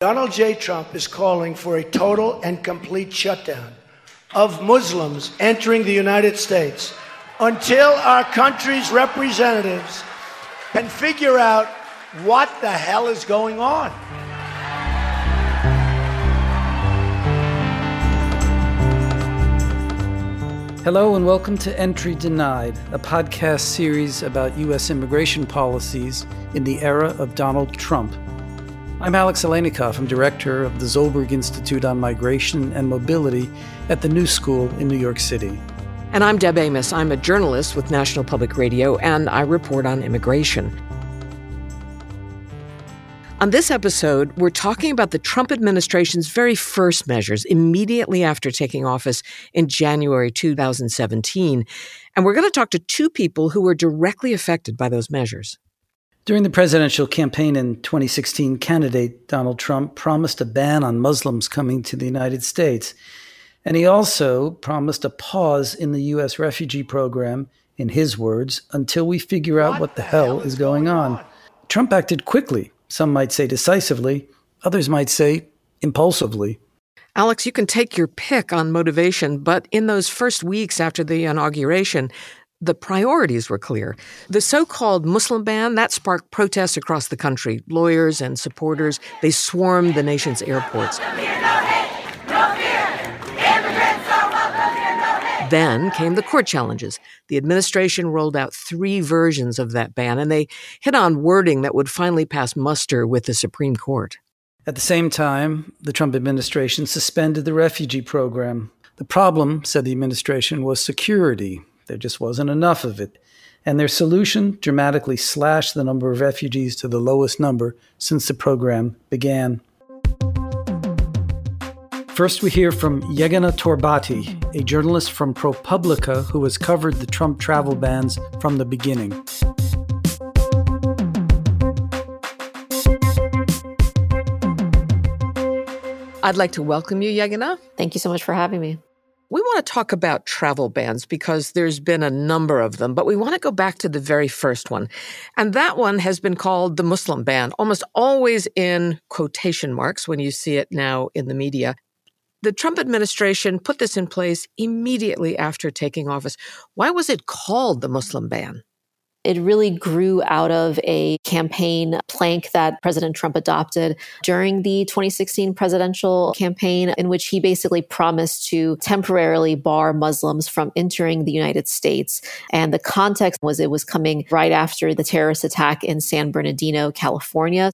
Donald J. Trump is calling for a total and complete shutdown of Muslims entering the United States until our country's representatives can figure out what the hell is going on. Hello, and welcome to Entry Denied, a podcast series about U.S. immigration policies in the era of Donald Trump. I'm Alex Aleinikoff. I'm director of the Zolberg Institute on Migration and Mobility at the New School in New York City. And I'm Deb Amos. I'm a journalist with National Public Radio, and I report on immigration. On this episode, we're talking about the Trump administration's very first measures immediately after taking office in January 2017. And we're going to talk to two people who were directly affected by those measures. During the presidential campaign in 2016, candidate Donald Trump promised a ban on Muslims coming to the United States. And he also promised a pause in the U.S. refugee program, in his words, until we figure out what, what the, hell, hell is going on. on. Trump acted quickly, some might say decisively, others might say impulsively. Alex, you can take your pick on motivation, but in those first weeks after the inauguration, the priorities were clear. The so-called Muslim ban that sparked protests across the country. Lawyers and supporters they swarmed the nation's airports. Then came the court challenges. The administration rolled out three versions of that ban, and they hit on wording that would finally pass muster with the Supreme Court. At the same time, the Trump administration suspended the refugee program. The problem, said the administration, was security. There just wasn't enough of it. And their solution dramatically slashed the number of refugees to the lowest number since the program began. First, we hear from Yeganeh Torbati, a journalist from ProPublica who has covered the Trump travel bans from the beginning. I'd like to welcome you, Yeganeh. Thank you so much for having me. We want to talk about travel bans because there's been a number of them, but we want to go back to the very first one. And that one has been called the Muslim ban, almost always in quotation marks when you see it now in the media. The Trump administration put this in place immediately after taking office. Why was it called the Muslim ban? It really grew out of a campaign plank that President Trump adopted during the 2016 presidential campaign, in which he basically promised to temporarily bar Muslims from entering the United States. And the context was it was coming right after the terrorist attack in San Bernardino, California.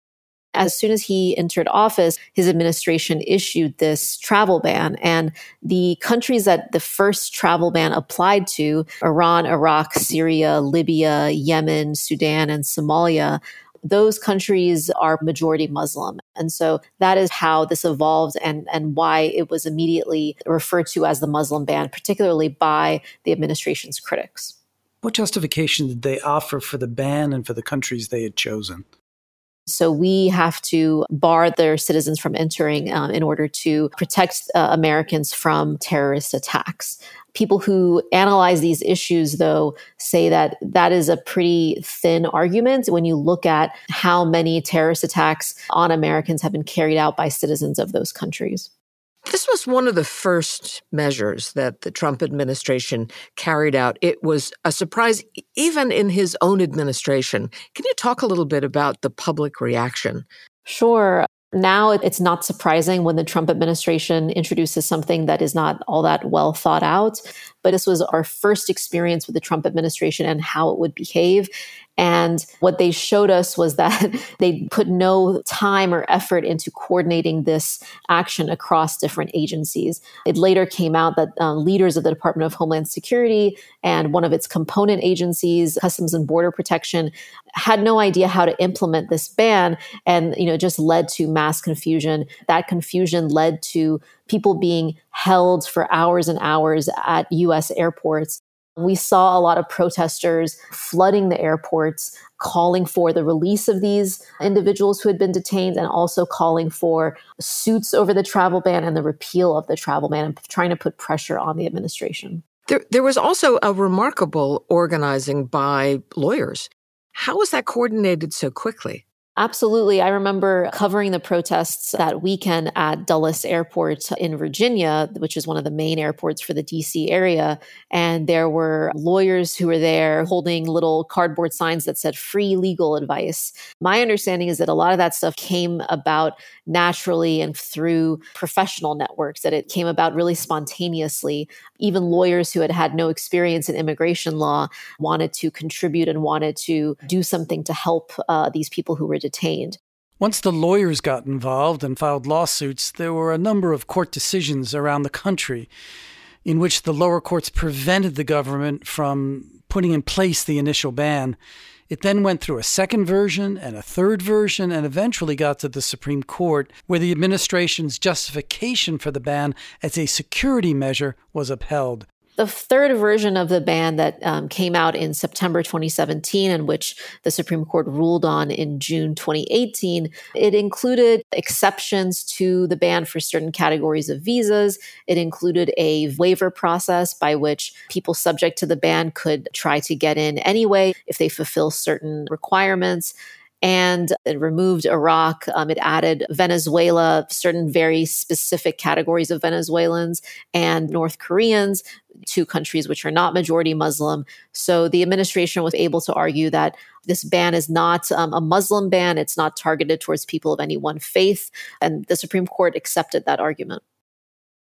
As soon as he entered office, his administration issued this travel ban. And the countries that the first travel ban applied to Iran, Iraq, Syria, Libya, Yemen, Sudan, and Somalia those countries are majority Muslim. And so that is how this evolved and, and why it was immediately referred to as the Muslim ban, particularly by the administration's critics. What justification did they offer for the ban and for the countries they had chosen? So we have to bar their citizens from entering um, in order to protect uh, Americans from terrorist attacks. People who analyze these issues, though, say that that is a pretty thin argument when you look at how many terrorist attacks on Americans have been carried out by citizens of those countries. This was one of the first measures that the Trump administration carried out. It was a surprise, even in his own administration. Can you talk a little bit about the public reaction? Sure. Now it's not surprising when the Trump administration introduces something that is not all that well thought out. But this was our first experience with the Trump administration and how it would behave. And what they showed us was that they put no time or effort into coordinating this action across different agencies. It later came out that uh, leaders of the Department of Homeland Security and one of its component agencies, Customs and Border Protection, had no idea how to implement this ban and you know just led to mass confusion. That confusion led to people being held for hours and hours at US airports we saw a lot of protesters flooding the airports, calling for the release of these individuals who had been detained and also calling for suits over the travel ban and the repeal of the travel ban and trying to put pressure on the administration. There, there was also a remarkable organizing by lawyers. How was that coordinated so quickly? Absolutely. I remember covering the protests that weekend at Dulles Airport in Virginia, which is one of the main airports for the DC area. And there were lawyers who were there holding little cardboard signs that said free legal advice. My understanding is that a lot of that stuff came about naturally and through professional networks, that it came about really spontaneously. Even lawyers who had had no experience in immigration law wanted to contribute and wanted to do something to help uh, these people who were detained. Once the lawyers got involved and filed lawsuits, there were a number of court decisions around the country in which the lower courts prevented the government from putting in place the initial ban. It then went through a second version and a third version and eventually got to the Supreme Court, where the administration's justification for the ban as a security measure was upheld the third version of the ban that um, came out in September 2017, and which the Supreme Court ruled on in June 2018, it included exceptions to the ban for certain categories of visas. It included a waiver process by which people subject to the ban could try to get in anyway if they fulfill certain requirements and it removed Iraq. Um, it added Venezuela, certain very specific categories of Venezuelans and North Koreans, two countries which are not majority Muslim. So the administration was able to argue that this ban is not um, a Muslim ban, it's not targeted towards people of any one faith. And the Supreme Court accepted that argument.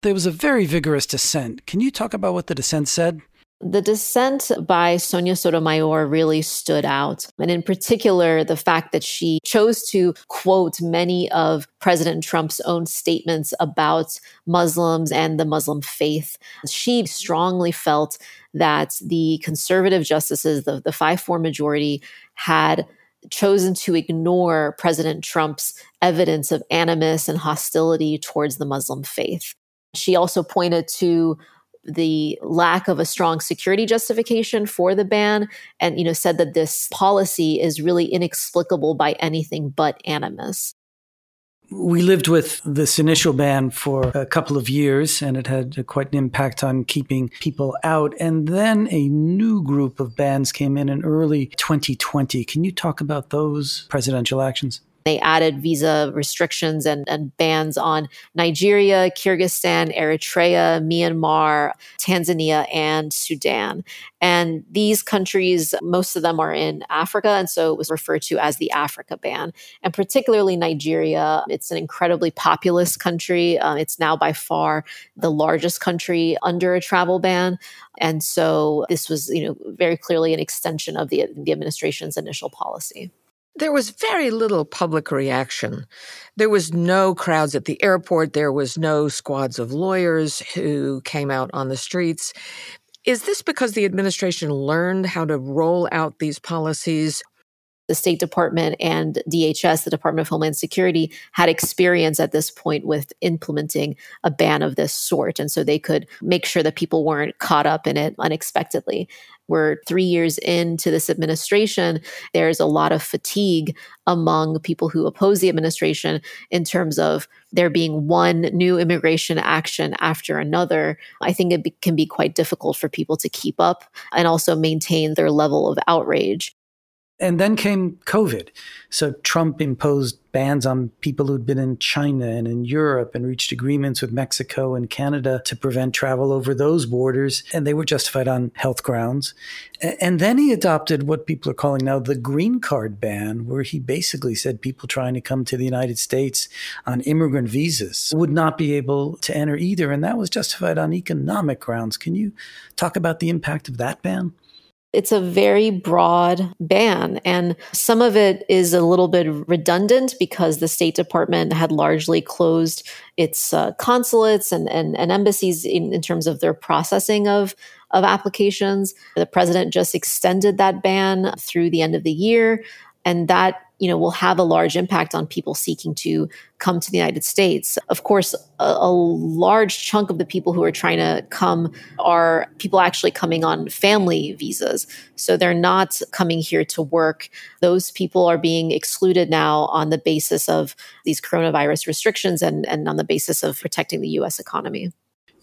There was a very vigorous dissent. Can you talk about what the dissent said? The dissent by Sonia Sotomayor really stood out. And in particular, the fact that she chose to quote many of President Trump's own statements about Muslims and the Muslim faith. She strongly felt that the conservative justices, the, the 5 4 majority, had chosen to ignore President Trump's evidence of animus and hostility towards the Muslim faith. She also pointed to the lack of a strong security justification for the ban and you know said that this policy is really inexplicable by anything but animus we lived with this initial ban for a couple of years, and it had quite an impact on keeping people out. And then a new group of bans came in in early 2020. Can you talk about those presidential actions? They added visa restrictions and, and bans on Nigeria, Kyrgyzstan, Eritrea, Myanmar, Tanzania, and Sudan. And these countries, most of them are in Africa. And so it was referred to as the Africa ban. And particularly Nigeria, it's an incredibly populous country. Um, it's now by far the largest country under a travel ban. And so this was, you know, very clearly an extension of the, the administration's initial policy. There was very little public reaction. There was no crowds at the airport. There was no squads of lawyers who came out on the streets. Is this because the administration learned how to roll out these policies the State Department and DHS, the Department of Homeland Security, had experience at this point with implementing a ban of this sort. And so they could make sure that people weren't caught up in it unexpectedly. We're three years into this administration. There's a lot of fatigue among people who oppose the administration in terms of there being one new immigration action after another. I think it be, can be quite difficult for people to keep up and also maintain their level of outrage. And then came COVID. So Trump imposed bans on people who'd been in China and in Europe and reached agreements with Mexico and Canada to prevent travel over those borders. And they were justified on health grounds. And then he adopted what people are calling now the green card ban, where he basically said people trying to come to the United States on immigrant visas would not be able to enter either. And that was justified on economic grounds. Can you talk about the impact of that ban? It's a very broad ban, and some of it is a little bit redundant because the State Department had largely closed its uh, consulates and, and, and embassies in, in terms of their processing of, of applications. The president just extended that ban through the end of the year, and that you know will have a large impact on people seeking to come to the United States. Of course, a, a, large chunk of the people who are trying to come are people actually coming on family visas. So they're not coming here to work. Those people are being excluded now on the basis of these coronavirus restrictions and, and on the basis of protecting the US economy.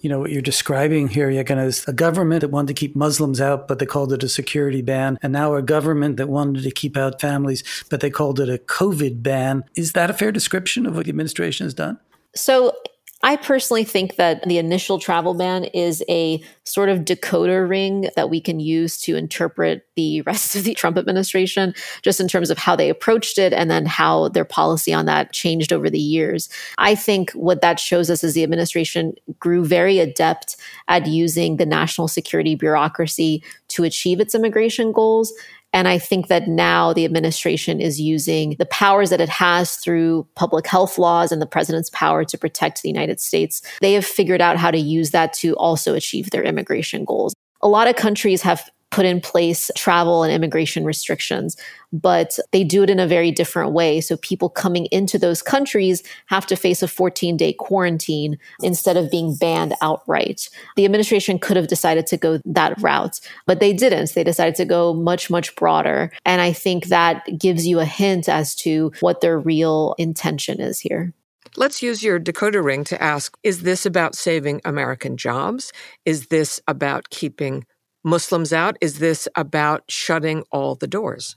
You know, what you're describing here, Yeganeh, is a government that wanted to keep Muslims out, but they called it a security ban. And now a government that wanted to keep out families, but they called it a COVID ban. Is that a fair description of what the administration has done? So I personally think that the initial travel ban is a sort of decoder ring that we can use to interpret the rest of the Trump administration, just in terms of how they approached it and then how their policy on that changed over the years. I think what that shows us is the administration grew very adept at using the national security bureaucracy to achieve its immigration goals. And I think that now the administration is using the powers that it has through public health laws and the president's power to protect the United States. They have figured out how to use that to also achieve their immigration goals. A lot of countries have put in place travel and immigration restrictions, but they do it in a very different way. So people coming into those countries have to face a 14 day quarantine instead of being banned outright. The administration could have decided to go that route, but they didn't. They decided to go much, much broader. And I think that gives you a hint as to what their real intention is here. Let's use your decoder ring to ask Is this about saving American jobs? Is this about keeping Muslims out? Is this about shutting all the doors?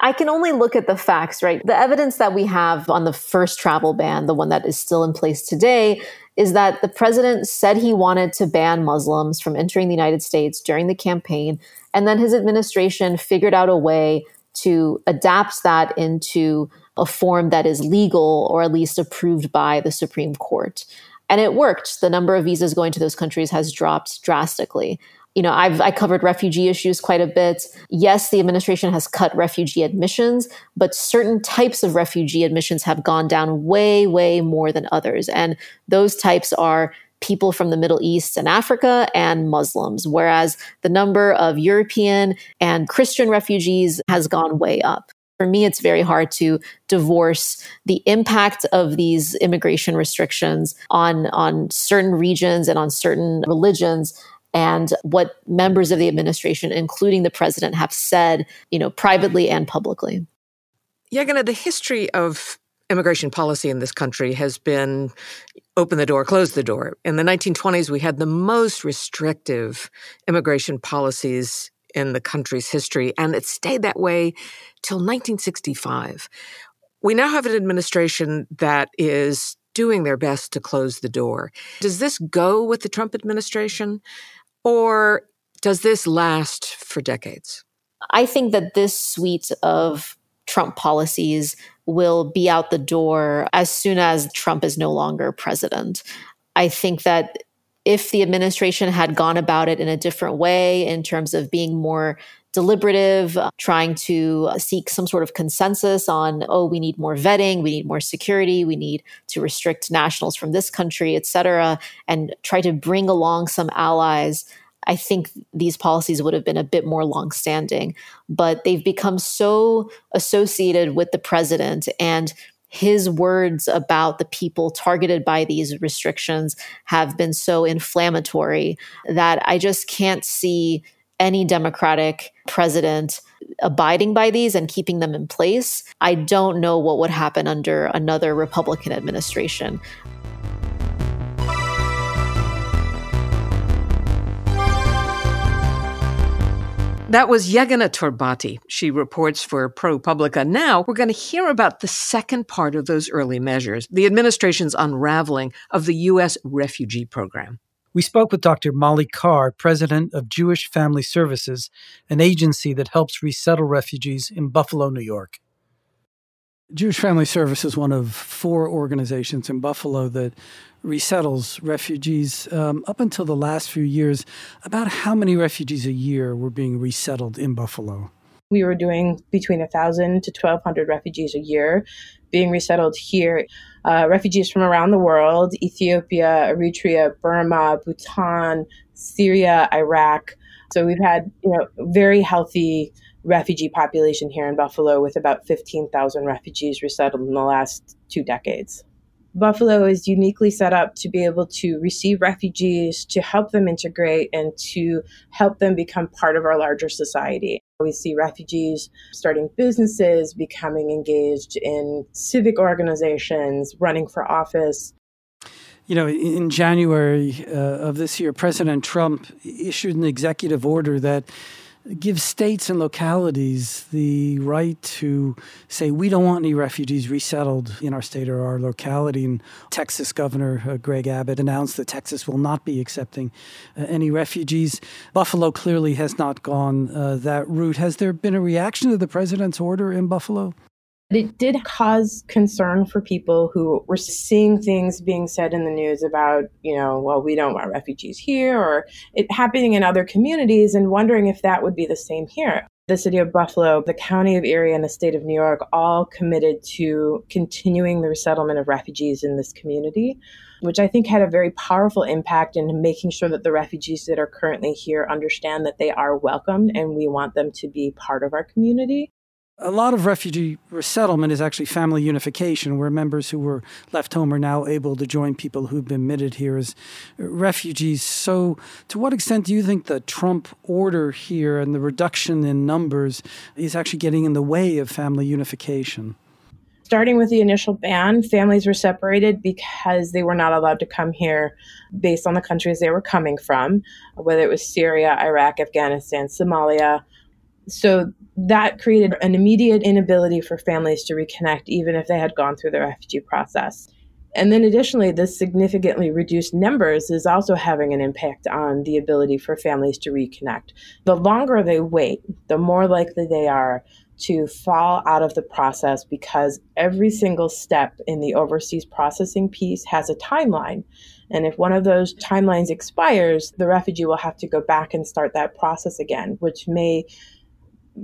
I can only look at the facts, right? The evidence that we have on the first travel ban, the one that is still in place today, is that the president said he wanted to ban Muslims from entering the United States during the campaign. And then his administration figured out a way to adapt that into a form that is legal or at least approved by the Supreme Court. And it worked. The number of visas going to those countries has dropped drastically you know, I've I covered refugee issues quite a bit. Yes, the administration has cut refugee admissions, but certain types of refugee admissions have gone down way, way more than others. And those types are people from the Middle East and Africa and Muslims, whereas the number of European and Christian refugees has gone way up. For me, it's very hard to divorce the impact of these immigration restrictions on, on certain regions and on certain religions and what members of the administration, including the president, have said, you know, privately and publicly. Yeganeh, the history of immigration policy in this country has been open the door, close the door. In the 1920s, we had the most restrictive immigration policies in the country's history, and it stayed that way till 1965. We now have an administration that is doing their best to close the door. Does this go with the Trump administration? Or does this last for decades? I think that this suite of Trump policies will be out the door as soon as Trump is no longer president. I think that if the administration had gone about it in a different way in terms of being more deliberative, uh, trying to seek some sort of consensus on, oh, we need more vetting, we need more security, we need to restrict nationals from this country, et cetera, and try to bring along some allies. I think these policies would have been a bit more longstanding, but they've become so associated with the president and his words about the people targeted by these restrictions have been so inflammatory that I just can't see any Democratic president abiding by these and keeping them in place. I don't know what would happen under another Republican administration. That was Yeganeh Torbati. She reports for ProPublica. Now we're going to hear about the second part of those early measures, the administration's unraveling of the U.S. refugee program. We spoke with Dr. Molly Carr, president of Jewish Family Services, an agency that helps resettle refugees in Buffalo, New York. Jewish Family Service is one of four organizations in Buffalo that resettles refugees. Um, up until the last few years, about how many refugees a year were being resettled in Buffalo? We were doing between 1,000 to 1,200 refugees a year being resettled here uh, refugees from around the world Ethiopia, Eritrea, Burma, Bhutan, Syria, Iraq. So we've had you know very healthy refugee population here in Buffalo with about 15,000 refugees resettled in the last two decades. Buffalo is uniquely set up to be able to receive refugees, to help them integrate, and to help them become part of our larger society. We see refugees starting businesses, becoming engaged in civic organizations, running for office. You know, in January uh, of this year, President Trump issued an executive order that gives states and localities the right to say we don't want any refugees resettled in our state or our locality. And Texas Governor uh, Greg Abbott announced that Texas will not be accepting uh, any refugees. Buffalo clearly has not gone uh, that route. Has there been a reaction to the president's order in Buffalo? It did cause concern for people who were seeing things being said in the news about, you know, well, we don't want refugees here, or it happening in other communities, and wondering if that would be the same here. The city of Buffalo, the county of Erie, and the state of New York all committed to continuing the resettlement of refugees in this community, which I think had a very powerful impact in making sure that the refugees that are currently here understand that they are welcome and we want them to be part of our community a lot of refugee resettlement is actually family unification, where members who were left home are now able to join people who've been admitted here as refugees. So, to what extent do you think the Trump order here and the reduction in numbers is actually getting in the way of family unification? Starting with the initial ban, families were separated because they were not allowed to come here based on the countries they were coming from, whether it was Syria, Iraq, Afghanistan, Somalia so that created an immediate inability for families to reconnect, even if they had gone through the refugee process. And then additionally, this significantly reduced numbers is also having an impact on the ability for families to reconnect. The longer they wait, the more likely they are to fall out of the process because every single step in the overseas processing piece has a timeline. And if one of those timelines expires, the refugee will have to go back and start that process again, which may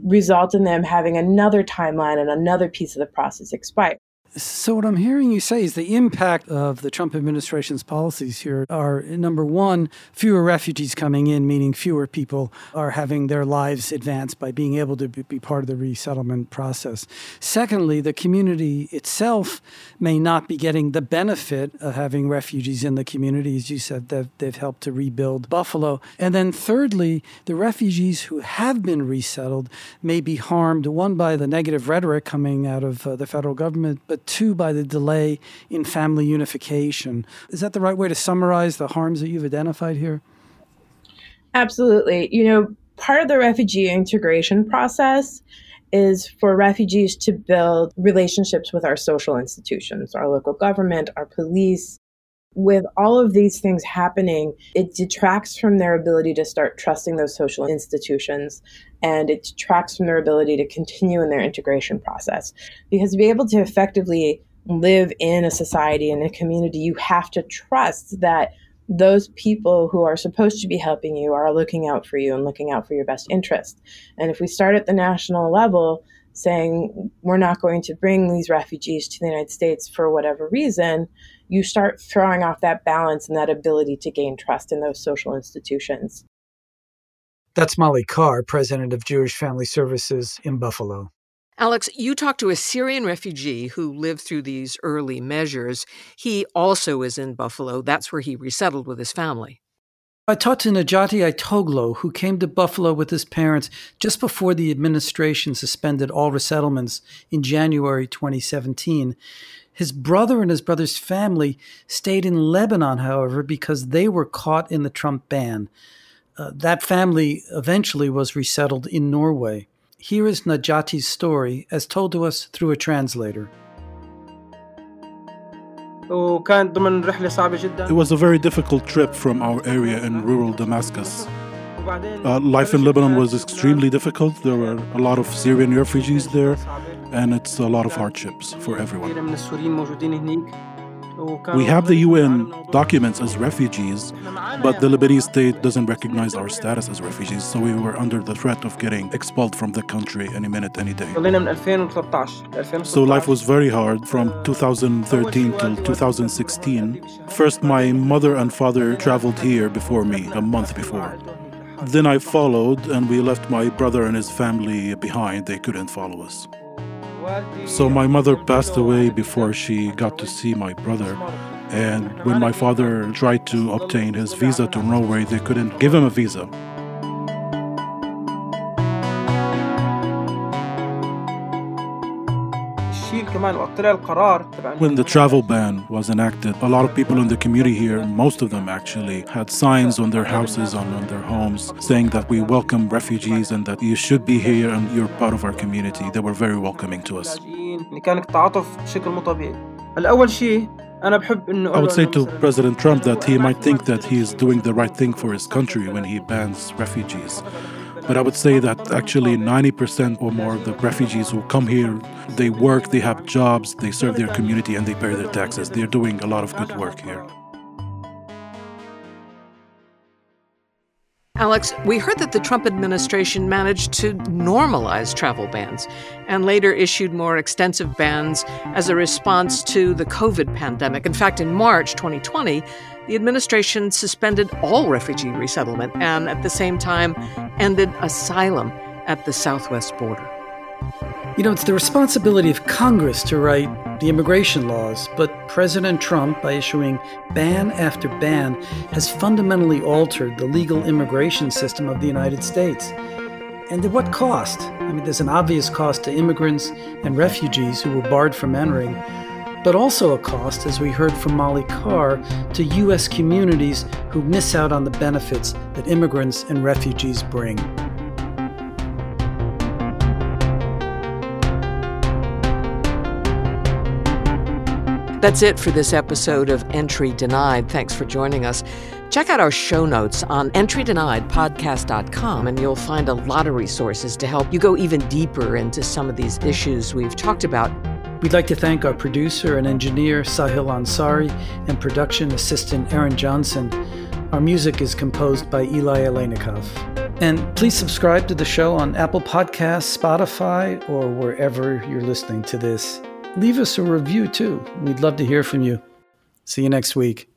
result in them having another timeline and another piece of the process expire. So, what I'm hearing you say is the impact of the Trump administration's policies here are number one, fewer refugees coming in, meaning fewer people are having their lives advanced by being able to be part of the resettlement process. Secondly, the community itself may not be getting the benefit of having refugees in the community. As you said, they've, they've helped to rebuild Buffalo. And then thirdly, the refugees who have been resettled may be harmed, one, by the negative rhetoric coming out of uh, the federal government, but two by the delay in family unification. Is that the right way to summarize the harms that you've identified here? Absolutely. You know, part of the refugee integration process is for refugees to build relationships with our social institutions, our local government, our police. With all of these things happening, it detracts from their ability to start trusting those social institutions and it detracts from their ability to continue in their integration process. Because to be able to effectively live in a society and a community, you have to trust that those people who are supposed to be helping you are looking out for you and looking out for your best interest. And if we start at the national level saying we're not going to bring these refugees to the United States for whatever reason, you start throwing off that balance and that ability to gain trust in those social institutions. That's Molly Carr, president of Jewish Family Services in Buffalo. Alex, you talked to a Syrian refugee who lived through these early measures. He also is in Buffalo. That's where he resettled with his family. I talked to Najati Itoglo, who came to Buffalo with his parents just before the administration suspended all resettlements in January 2017. His brother and his brother's family stayed in Lebanon, however, because they were caught in the Trump ban. Uh, that family eventually was resettled in Norway. Here is Najati's story as told to us through a translator. It was a very difficult trip from our area in rural Damascus. Uh, life in Lebanon was extremely difficult. There were a lot of Syrian refugees there, and it's a lot of hardships for everyone. We have the UN documents as refugees, but the Lebanese state doesn't recognize our status as refugees, so we were under the threat of getting expelled from the country any minute, any day. So life was very hard from 2013 till 2016. First, my mother and father traveled here before me, a month before. Then I followed, and we left my brother and his family behind. They couldn't follow us. So my mother passed away before she got to see my brother. And when my father tried to obtain his visa to Norway, they couldn't give him a visa. When the travel ban was enacted, a lot of people in the community here, most of them actually, had signs on their houses and on their homes saying that we welcome refugees and that you should be here and you're part of our community. They were very welcoming to us. I would say to President Trump that he might think that he is doing the right thing for his country when he bans refugees. But I would say that actually 90% or more of the refugees who come here, they work, they have jobs, they serve their community, and they pay their taxes. They're doing a lot of good work here. Alex, we heard that the Trump administration managed to normalize travel bans and later issued more extensive bans as a response to the COVID pandemic. In fact, in March 2020, the administration suspended all refugee resettlement and at the same time ended asylum at the southwest border. You know, it's the responsibility of Congress to write the immigration laws, but President Trump, by issuing ban after ban, has fundamentally altered the legal immigration system of the United States. And at what cost? I mean, there's an obvious cost to immigrants and refugees who were barred from entering, but also a cost, as we heard from Molly Carr, to U.S. communities who miss out on the benefits that immigrants and refugees bring. That's it for this episode of Entry Denied. Thanks for joining us. Check out our show notes on entrydeniedpodcast.com, and you'll find a lot of resources to help you go even deeper into some of these issues we've talked about. We'd like to thank our producer and engineer, Sahil Ansari, and production assistant, Aaron Johnson. Our music is composed by Eli Aleinikoff. And please subscribe to the show on Apple Podcasts, Spotify, or wherever you're listening to this leave us a review too. We'd love to hear from you. See you next week.